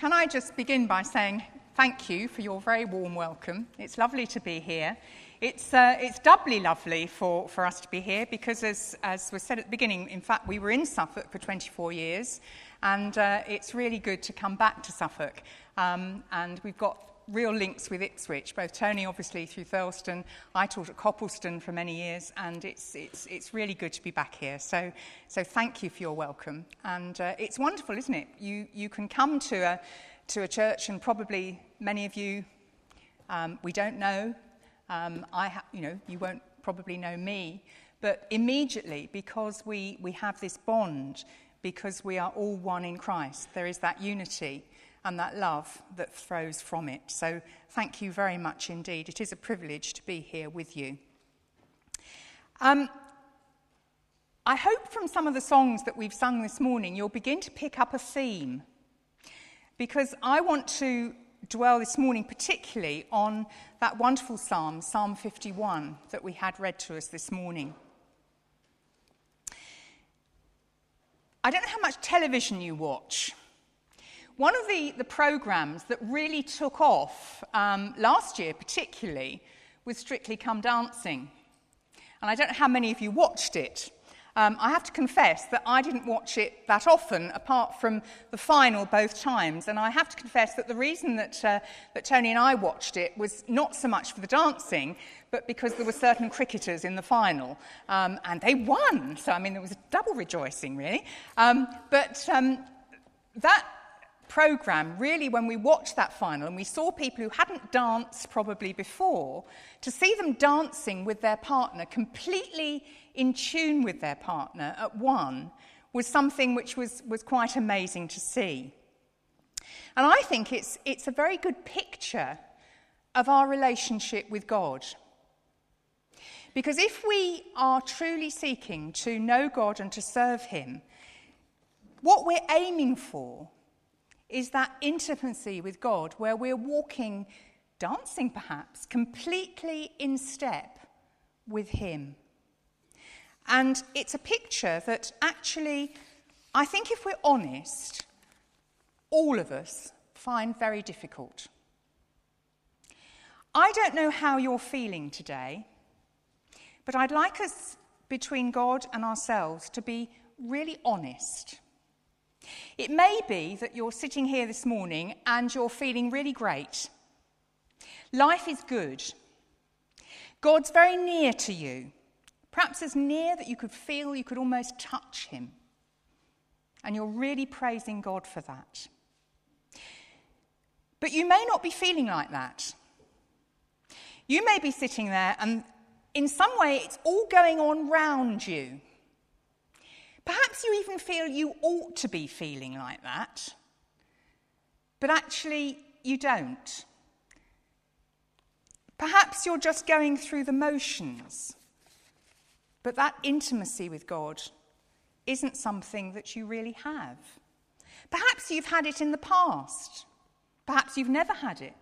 can I just begin by saying thank you for your very warm welcome? It's lovely to be here. It's, uh, it's doubly lovely for, for us to be here because, as, as was said at the beginning, in fact, we were in Suffolk for 24 years, and uh, it's really good to come back to Suffolk. Um, and we've got real links with Ipswich, both Tony, obviously, through Thurleston. I taught at Copleston for many years, and it's, it's, it's really good to be back here. So, so thank you for your welcome. And uh, it's wonderful, isn't it? You, you can come to a, to a church, and probably many of you um, we don't know, um, I ha- you know, you won't probably know me, but immediately, because we, we have this bond, because we are all one in Christ, there is that unity and that love that flows from it. So thank you very much indeed. It is a privilege to be here with you. Um, I hope from some of the songs that we've sung this morning, you'll begin to pick up a theme. Because I want to dwell this morning particularly on that wonderful psalm, Psalm 51, that we had read to us this morning. I don't know how much television you watch. One of the, the programs that really took off um, last year, particularly, was Strictly Come Dancing. And I don't know how many of you watched it. Um, I have to confess that I didn't watch it that often, apart from the final both times. And I have to confess that the reason that, uh, that Tony and I watched it was not so much for the dancing, but because there were certain cricketers in the final. Um, and they won. So, I mean, there was a double rejoicing, really. Um, but um, that program, really, when we watched that final and we saw people who hadn't danced probably before, to see them dancing with their partner completely in tune with their partner at one was something which was, was quite amazing to see. And I think it's, it's a very good picture of our relationship with God. Because if we are truly seeking to know God and to serve Him, what we're aiming for is that intimacy with God where we're walking, dancing perhaps, completely in step with Him. And it's a picture that actually, I think if we're honest, all of us find very difficult. I don't know how you're feeling today, but I'd like us, between God and ourselves, to be really honest. It may be that you're sitting here this morning and you're feeling really great. Life is good. God's very near to you. Perhaps as near that you could feel you could almost touch him. And you're really praising God for that. But you may not be feeling like that. You may be sitting there and in some way it's all going on round you. Perhaps you even feel you ought to be feeling like that, but actually you don't. Perhaps you're just going through the motions. But that intimacy with God isn't something that you really have. Perhaps you've had it in the past. Perhaps you've never had it.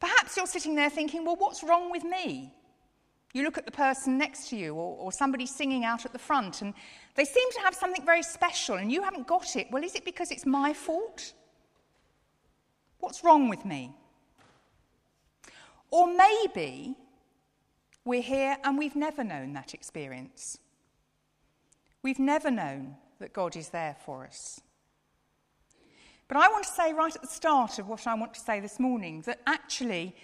Perhaps you're sitting there thinking, well, what's wrong with me? You look at the person next to you or, or, somebody singing out at the front and they seem to have something very special and you haven't got it. Well, is it because it's my fault? What's wrong with me? Or maybe we're here and we've never known that experience. We've never known that God is there for us. But I want to say right at the start of what I want to say this morning that actually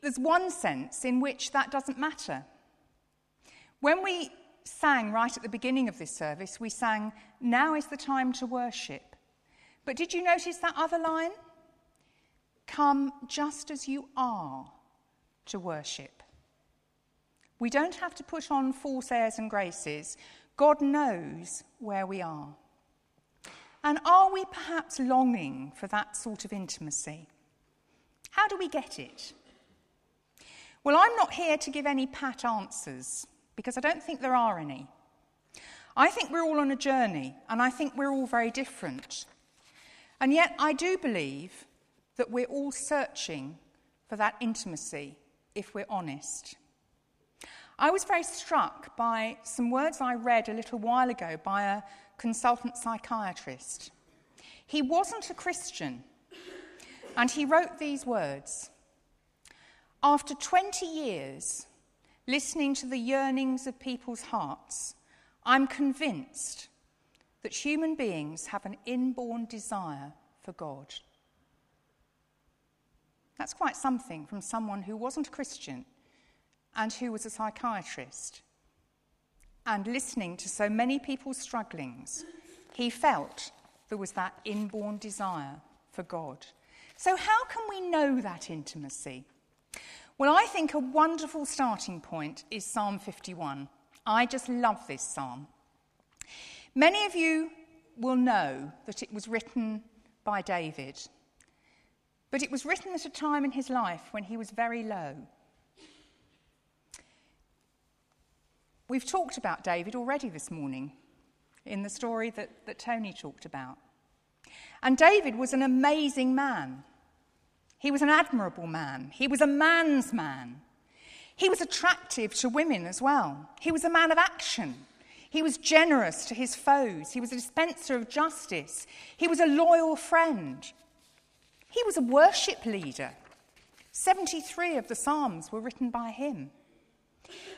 there's one sense in which that doesn't matter. When we sang right at the beginning of this service, we sang, Now is the time to worship. But did you notice that other line? Come just as you are to worship. We don't have to put on false airs and graces. God knows where we are. And are we perhaps longing for that sort of intimacy? How do we get it? Well, I'm not here to give any pat answers because I don't think there are any. I think we're all on a journey and I think we're all very different. And yet, I do believe that we're all searching for that intimacy if we're honest. I was very struck by some words I read a little while ago by a consultant psychiatrist. He wasn't a Christian. And he wrote these words After 20 years listening to the yearnings of people's hearts, I'm convinced that human beings have an inborn desire for God. That's quite something from someone who wasn't a Christian and who was a psychiatrist. And listening to so many people's strugglings, he felt there was that inborn desire for God. So, how can we know that intimacy? Well, I think a wonderful starting point is Psalm 51. I just love this psalm. Many of you will know that it was written by David, but it was written at a time in his life when he was very low. We've talked about David already this morning in the story that, that Tony talked about. And David was an amazing man. He was an admirable man. He was a man's man. He was attractive to women as well. He was a man of action. He was generous to his foes. He was a dispenser of justice. He was a loyal friend. He was a worship leader. 73 of the Psalms were written by him.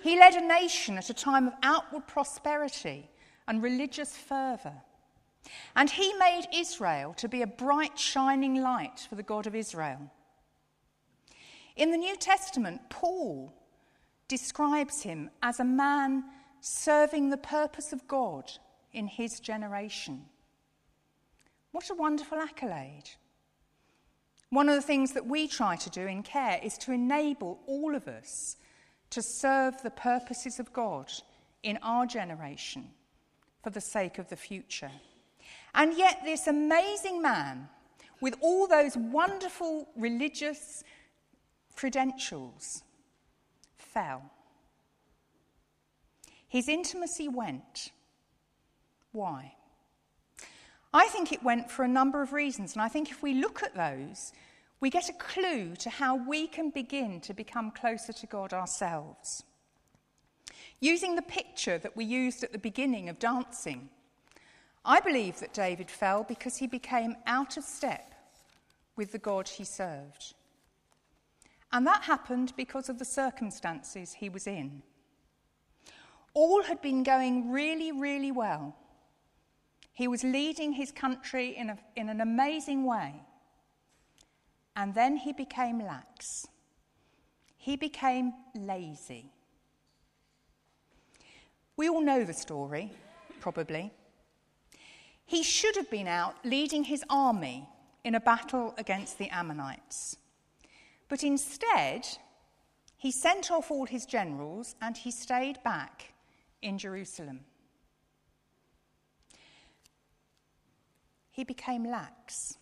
He led a nation at a time of outward prosperity and religious fervour. And he made Israel to be a bright, shining light for the God of Israel. In the New Testament, Paul describes him as a man serving the purpose of God in his generation. What a wonderful accolade. One of the things that we try to do in care is to enable all of us to serve the purposes of God in our generation for the sake of the future. And yet, this amazing man, with all those wonderful religious credentials, fell. His intimacy went. Why? I think it went for a number of reasons, and I think if we look at those, we get a clue to how we can begin to become closer to God ourselves. Using the picture that we used at the beginning of dancing, I believe that David fell because he became out of step with the God he served. And that happened because of the circumstances he was in. All had been going really, really well. He was leading his country in, a, in an amazing way. And then he became lax. He became lazy. We all know the story, probably. He should have been out leading his army in a battle against the Ammonites. But instead, he sent off all his generals and he stayed back in Jerusalem. He became lax.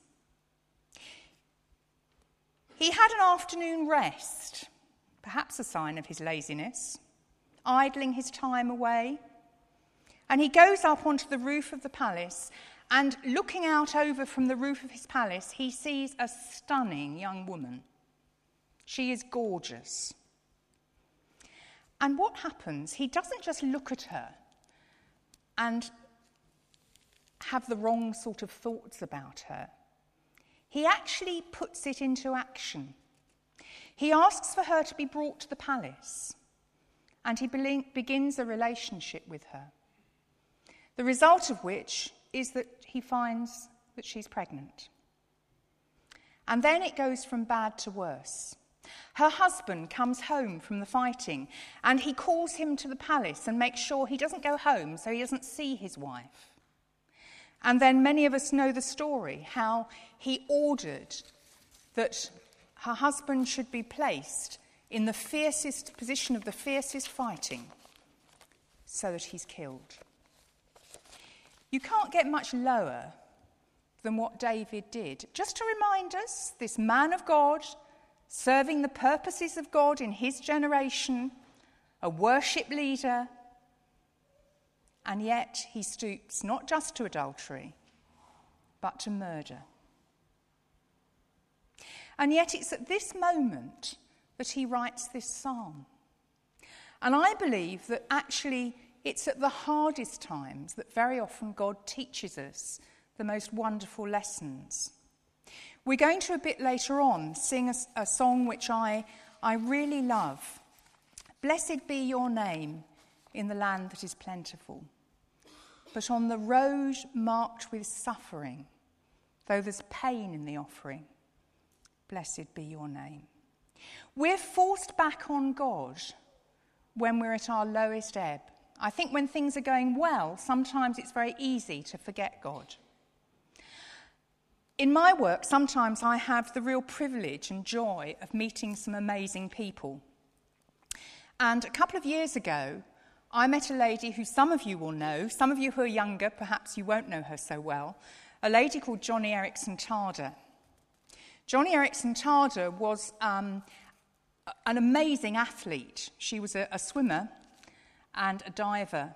He had an afternoon rest, perhaps a sign of his laziness, idling his time away and he goes up onto the roof of the palace, and looking out over from the roof of his palace, he sees a stunning young woman. She is gorgeous. And what happens? He doesn't just look at her and have the wrong sort of thoughts about her. He actually puts it into action. He asks for her to be brought to the palace, and he begins a relationship with her. The result of which is that he finds that she's pregnant. And then it goes from bad to worse. Her husband comes home from the fighting and he calls him to the palace and makes sure he doesn't go home so he doesn't see his wife. And then many of us know the story how he ordered that her husband should be placed in the fiercest position of the fiercest fighting so that he's killed. You can't get much lower than what David did. Just to remind us, this man of God, serving the purposes of God in his generation, a worship leader, and yet he stoops not just to adultery, but to murder. And yet it's at this moment that he writes this psalm. And I believe that actually it's at the hardest times that very often God teaches us the most wonderful lessons. We're going to a bit later on sing a, a song which I, I really love. Blessed be your name in the land that is plentiful. But on the road marked with suffering, though there's pain in the offering, blessed be your name. We're forced back on God when we're at our lowest ebb. I think when things are going well, sometimes it's very easy to forget God. In my work, sometimes I have the real privilege and joy of meeting some amazing people. And a couple of years ago, I met a lady who some of you will know, some of you who are younger, perhaps you won't know her so well, a lady called Joni Eareckson Tada. Joni Eareckson Tada was um, an amazing athlete. She was a, a swimmer and a diver.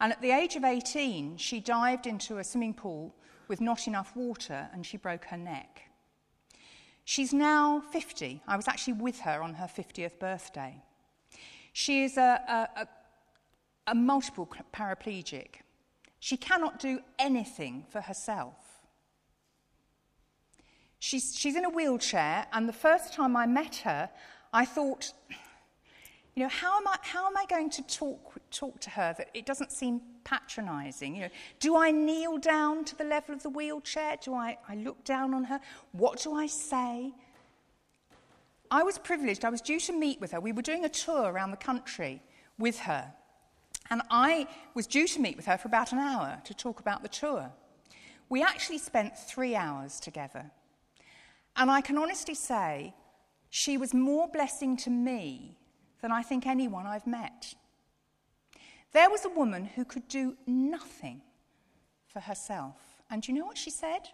And at the age of 18, she dived into a swimming pool with not enough water and she broke her neck. She's now 50. I was actually with her on her 50th birthday. She is a, a, a multiple paraplegic. She cannot do anything for herself. She's, she's in a wheelchair, and the first time I met her, I thought, you know, how am I, how am I going to talk, talk to her that it doesn't seem patronizing? You know, do I kneel down to the level of the wheelchair? Do I, I look down on her? What do I say? I was privileged. I was due to meet with her. We were doing a tour around the country with her. And I was due to meet with her for about an hour to talk about the tour. We actually spent three hours together. And I can honestly say she was more blessing to me than I think anyone I've met. There was a woman who could do nothing for herself. And you know what she said?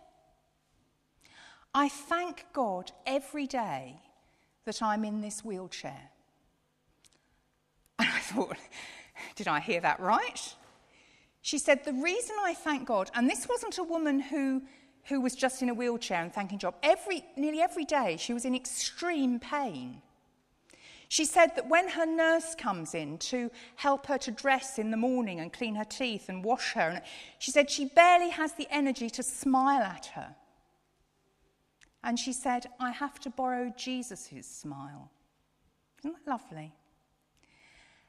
I thank God every day that I'm in this wheelchair. And I thought, did I hear that right? She said, The reason I thank God, and this wasn't a woman who, who was just in a wheelchair and thanking God. Every, nearly every day, she was in extreme pain. She said that when her nurse comes in to help her to dress in the morning and clean her teeth and wash her, she said she barely has the energy to smile at her. And she said, I have to borrow Jesus' smile. Isn't that lovely?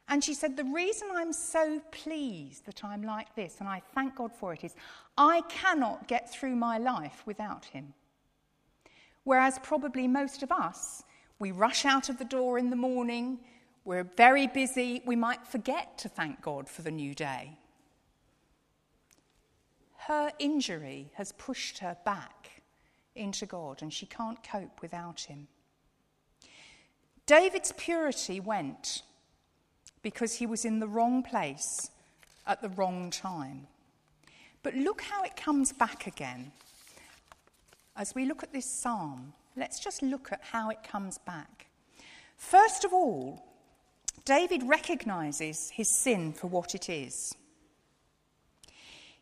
And she said, The reason I'm so pleased that I'm like this, and I thank God for it, is I cannot get through my life without him. Whereas probably most of us, we rush out of the door in the morning, we're very busy, we might forget to thank God for the new day. Her injury has pushed her back into God, and she can't cope without him. David's purity went because he was in the wrong place at the wrong time. But look how it comes back again. As we look at this psalm, let's just look at how it comes back. First of all, David recognizes his sin for what it is.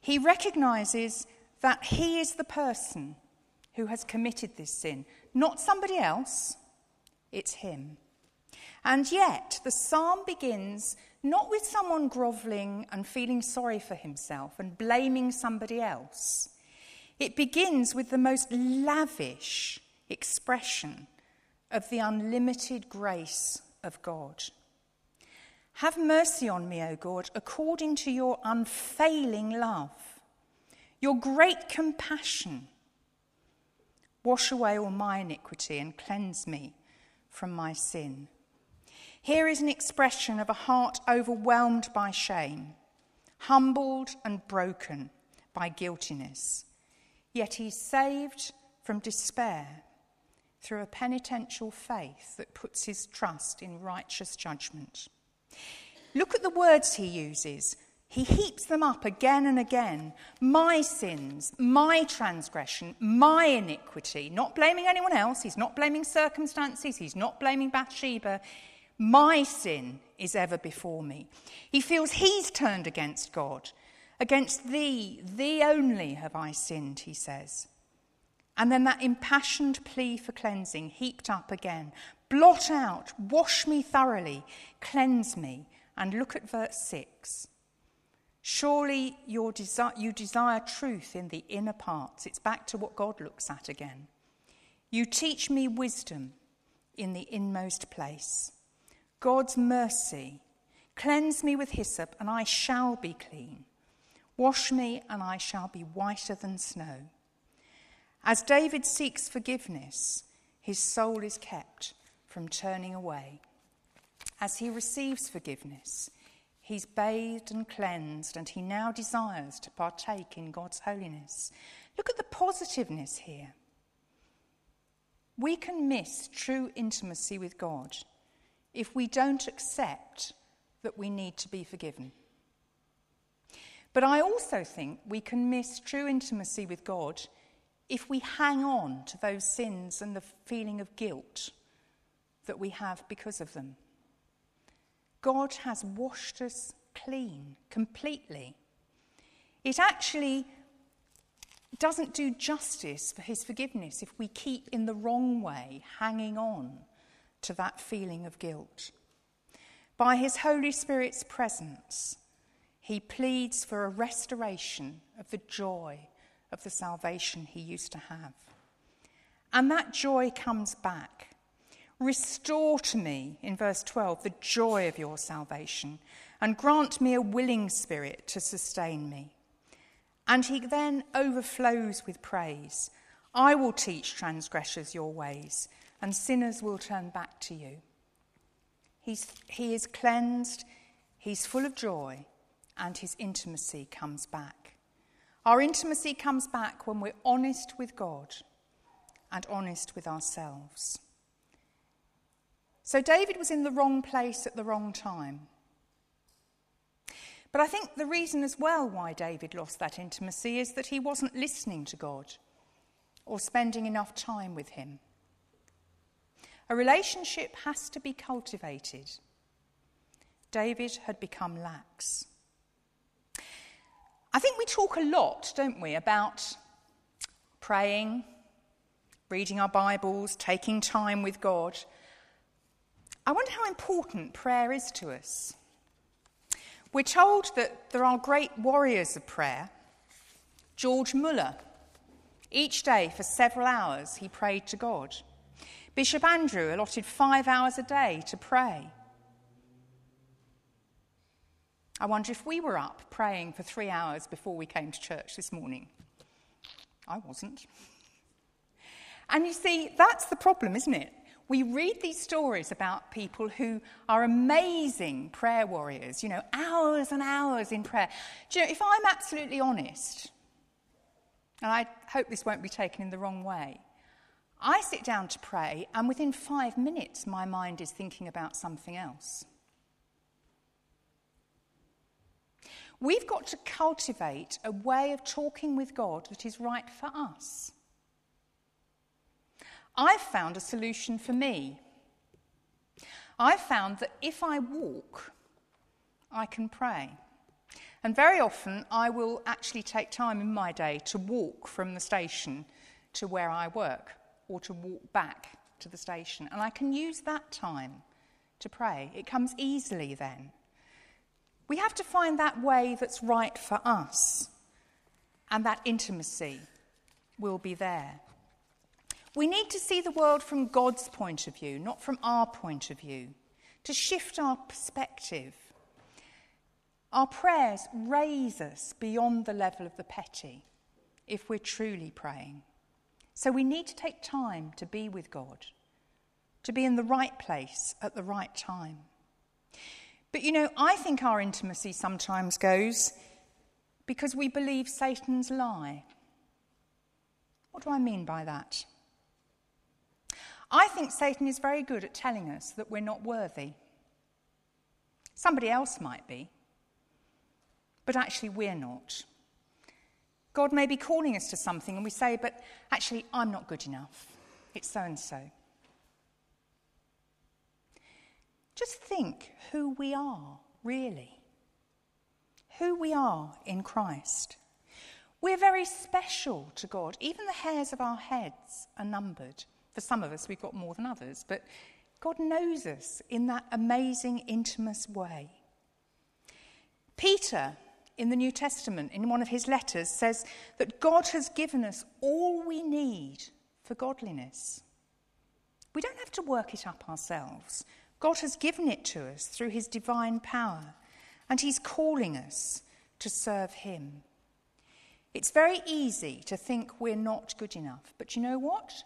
He recognizes that he is the person who has committed this sin, not somebody else, it's him. And yet, the psalm begins not with someone grovelling and feeling sorry for himself and blaming somebody else. It begins with the most lavish expression of the unlimited grace of God. Have mercy on me, O God, according to your unfailing love, your great compassion. Wash away all my iniquity and cleanse me from my sin. Here is an expression of a heart overwhelmed by shame, humbled and broken by guiltiness. Yet he's saved from despair through a penitential faith that puts his trust in righteous judgment. Look at the words he uses. He heaps them up again and again. My sins, my transgression, my iniquity. Not blaming anyone else. He's not blaming circumstances. He's not blaming Bathsheba. My sin is ever before me. He feels he's turned against God. Against thee, thee only have I sinned, he says. And then that impassioned plea for cleansing heaped up again. Blot out, wash me thoroughly, cleanse me. And look at verse 6. Surely desi- you desire truth in the inner parts. It's back to what God looks at again. You teach me wisdom in the inmost place. God's mercy. Cleanse me with hyssop, and I shall be clean. Wash me, and I shall be whiter than snow. As David seeks forgiveness, his soul is kept from turning away. As he receives forgiveness, he's bathed and cleansed, and he now desires to partake in God's holiness. Look at the positiveness here. We can miss true intimacy with God if we don't accept that we need to be forgiven. But I also think we can miss true intimacy with God if we hang on to those sins and the feeling of guilt that we have because of them. God has washed us clean completely. It actually doesn't do justice for his forgiveness if we keep in the wrong way hanging on to that feeling of guilt. By his Holy Spirit's presence, he pleads for a restoration of the joy of the salvation he used to have. And that joy comes back. Restore to me, in verse 12, the joy of your salvation, and grant me a willing spirit to sustain me. And he then overflows with praise. I will teach transgressors your ways, and sinners will turn back to you. He's, he is cleansed, he's full of joy, and his intimacy comes back. Our intimacy comes back when we're honest with God and honest with ourselves. So David was in the wrong place at the wrong time. But I think the reason as well why David lost that intimacy is that he wasn't listening to God or spending enough time with him. A relationship has to be cultivated. David had become lax. I think we talk a lot, don't we, about praying, reading our Bibles, taking time with God. I wonder how important prayer is to us. We're told that there are great warriors of prayer. George Muller, each day for several hours, he prayed to God. Bishop Andrew allotted five hours a day to pray. I wonder if we were up praying for three hours before we came to church this morning. I wasn't. And you see, that's the problem, isn't it? We read these stories about people who are amazing prayer warriors, you know, hours and hours in prayer. Do you know, if I'm absolutely honest, and I hope this won't be taken in the wrong way, I sit down to pray, and within five minutes, my mind is thinking about something else. We've got to cultivate a way of talking with God that is right for us. I've found a solution for me. I've found that if I walk, I can pray. And very often, I will actually take time in my day to walk from the station to where I work or to walk back to the station. And I can use that time to pray. It comes easily then. We have to find that way that's right for us, and that intimacy will be there. We need to see the world from God's point of view, not from our point of view, to shift our perspective. Our prayers raise us beyond the level of the petty if we're truly praying. So we need to take time to be with God, to be in the right place at the right time. But you know, I think our intimacy sometimes goes because we believe Satan's lie. What do I mean by that? I think Satan is very good at telling us that we're not worthy. Somebody else might be, but actually we're not. God may be calling us to something, and we say, but actually, I'm not good enough. It's so and so. Just think who we are, really. Who we are in Christ. We're very special to God. Even the hairs of our heads are numbered. For some of us, we've got more than others, but God knows us in that amazing, intimate way. Peter in the New Testament, in one of his letters, says that God has given us all we need for godliness. We don't have to work it up ourselves. God has given it to us through his divine power, and he's calling us to serve him. It's very easy to think we're not good enough, but you know what?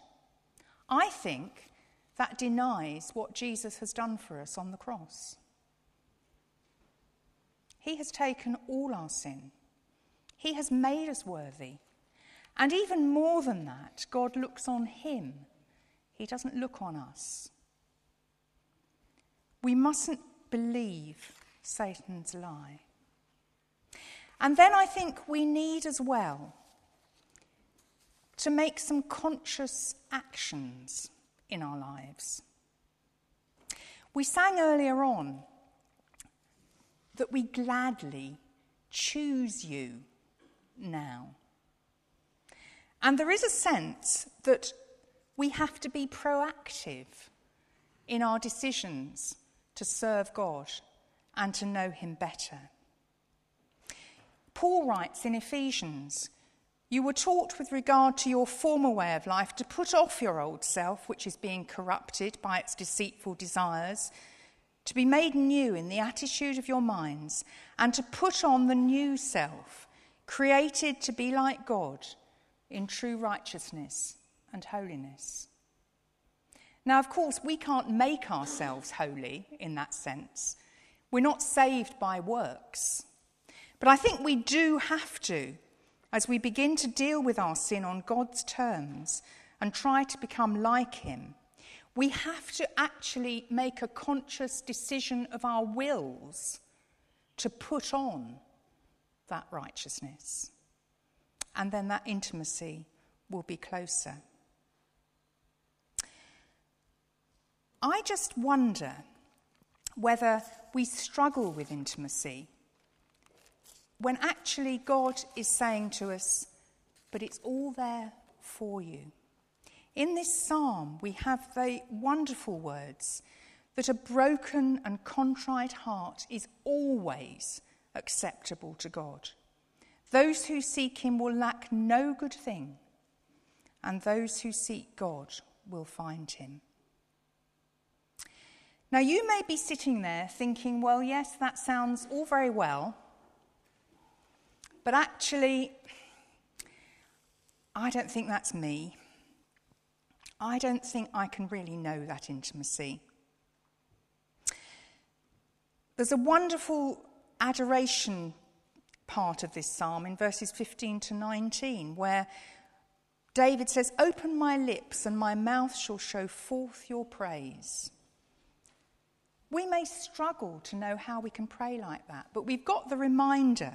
I think that denies what Jesus has done for us on the cross. He has taken all our sin. He has made us worthy. And even more than that, God looks on him. He doesn't look on us. We mustn't believe Satan's lie. And then I think we need as well to make some conscious actions in our lives. We sang earlier on that we gladly choose you now. And there is a sense that we have to be proactive in our decisions to serve God and to know Him better. Paul writes in Ephesians You were taught with regard to your former way of life to put off your old self, which is being corrupted by its deceitful desires to be made new in the attitude of your minds, and to put on the new self, created to be like God in true righteousness and holiness. Now, of course, we can't make ourselves holy in that sense. We're not saved by works. But I think we do have to, as we begin to deal with our sin on God's terms and try to become like Him, we have to actually make a conscious decision of our wills to put on that righteousness. And then that intimacy will be closer. I just wonder whether we struggle with intimacy when actually God is saying to us, but it's all there for you. In this psalm, we have the wonderful words that a broken and contrite heart is always acceptable to God. Those who seek him will lack no good thing, and those who seek God will find him. Now, you may be sitting there thinking, well, yes, that sounds all very well, but actually, I don't think that's me. I don't think I can really know that intimacy. There's a wonderful adoration part of this psalm in verses 15 to 19 where David says, Open my lips, and my mouth shall show forth your praise. We may struggle to know how we can pray like that, but we've got the reminder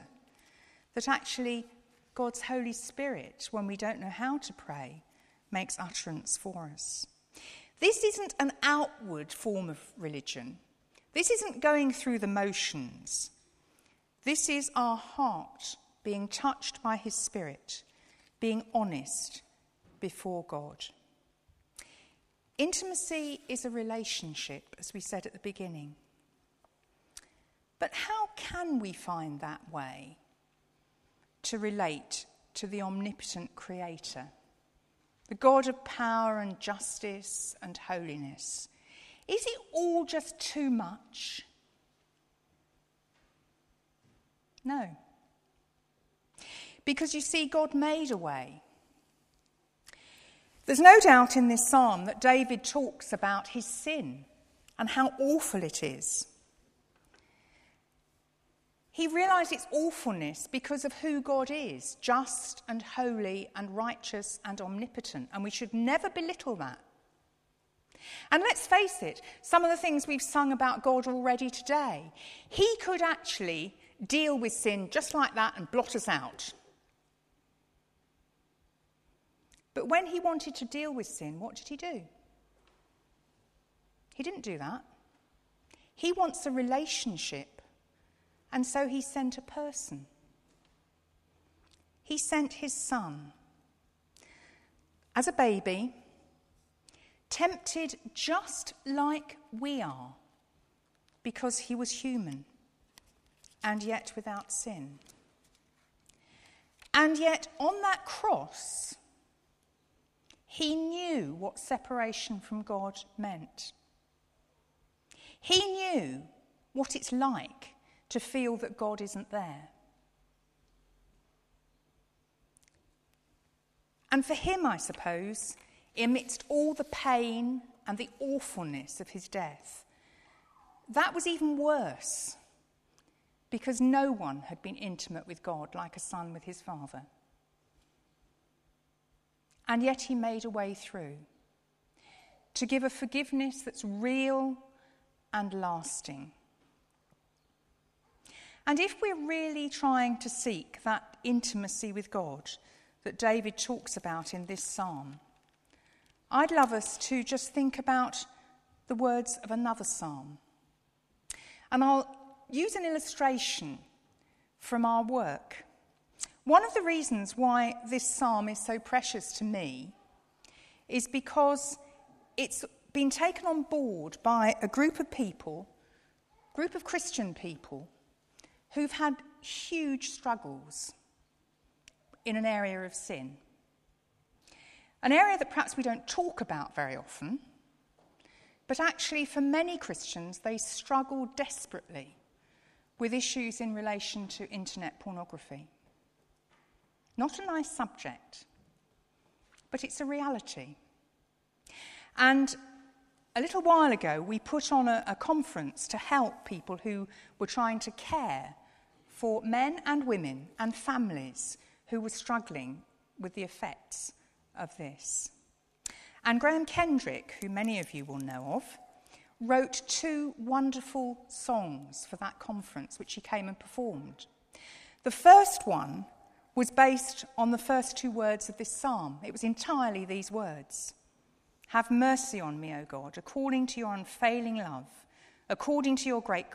that actually God's Holy Spirit, when we don't know how to pray, makes utterance for us. This isn't an outward form of religion. This isn't going through the motions. This is our heart being touched by His Spirit, being honest before God. Intimacy is a relationship, as we said at the beginning. But how can we find that way to relate to the omnipotent Creator? the God of power and justice and holiness. Is it all just too much? No. Because you see, God made a way. There's no doubt in this psalm that David talks about his sin and how awful it is. He realized its awfulness because of who God is just and holy and righteous and omnipotent, and we should never belittle that. And let's face it, some of the things we've sung about God already today, He could actually deal with sin just like that and blot us out. But when He wanted to deal with sin, what did He do? He didn't do that. He wants a relationship and so he sent a person. He sent his son as a baby, tempted just like we are, because he was human and yet without sin. And yet, on that cross, he knew what separation from God meant. He knew what it's like to feel that God isn't there. And for him, I suppose, amidst all the pain and the awfulness of his death, that was even worse because no one had been intimate with God like a son with his father. And yet he made a way through to give a forgiveness that's real and lasting. And if we're really trying to seek that intimacy with God that David talks about in this psalm, I'd love us to just think about the words of another psalm. And I'll use an illustration from our work. One of the reasons why this psalm is so precious to me is because it's been taken on board by a group of people, group of Christian people, who've had huge struggles in an area of sin. An area that perhaps we don't talk about very often, but actually, for many Christians, they struggle desperately with issues in relation to internet pornography. Not a nice subject, but it's a reality. And a little while ago, we put on a, a, conference to help people who were trying to care for men and women and families who were struggling with the effects of this. And Graham Kendrick, who many of you will know of, wrote two wonderful songs for that conference, which he came and performed. The first one was based on the first two words of this psalm. It was entirely these words Have mercy on me, O God, according to your unfailing love, according to your great,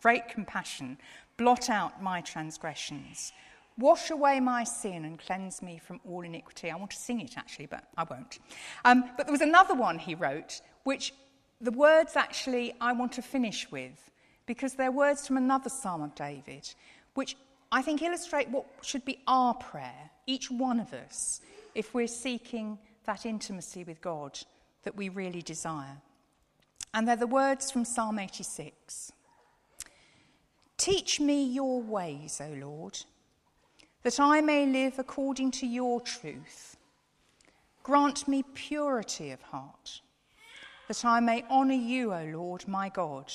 great compassion, blot out my transgressions. Wash away my sin and cleanse me from all iniquity. I want to sing it actually, but I won't. Um, but there was another one he wrote, which the words actually I want to finish with, because they're words from another Psalm of David, which I think illustrate what should be our prayer, each one of us, if we're seeking that intimacy with God that we really desire. And they're the words from Psalm 86 Teach me your ways, O Lord, that I may live according to your truth. Grant me purity of heart, that I may honour you, O Lord, my God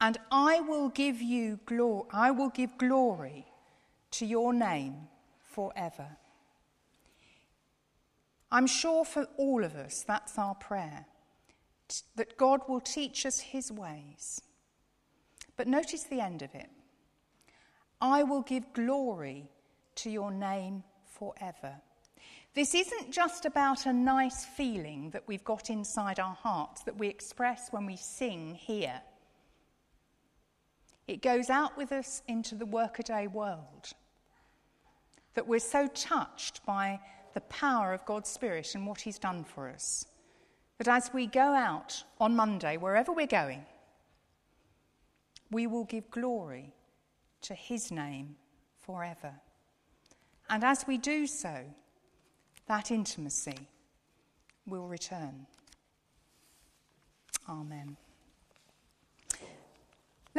and I will give you glory, I will give glory to your name forever. I'm sure for all of us that's our prayer, that God will teach us his ways. But notice the end of it. I will give glory to your name forever. This isn't just about a nice feeling that we've got inside our hearts that we express when we sing here. It goes out with us into the workaday world. That we're so touched by the power of God's Spirit and what He's done for us. That as we go out on Monday, wherever we're going, we will give glory to His name forever. And as we do so, that intimacy will return. Amen.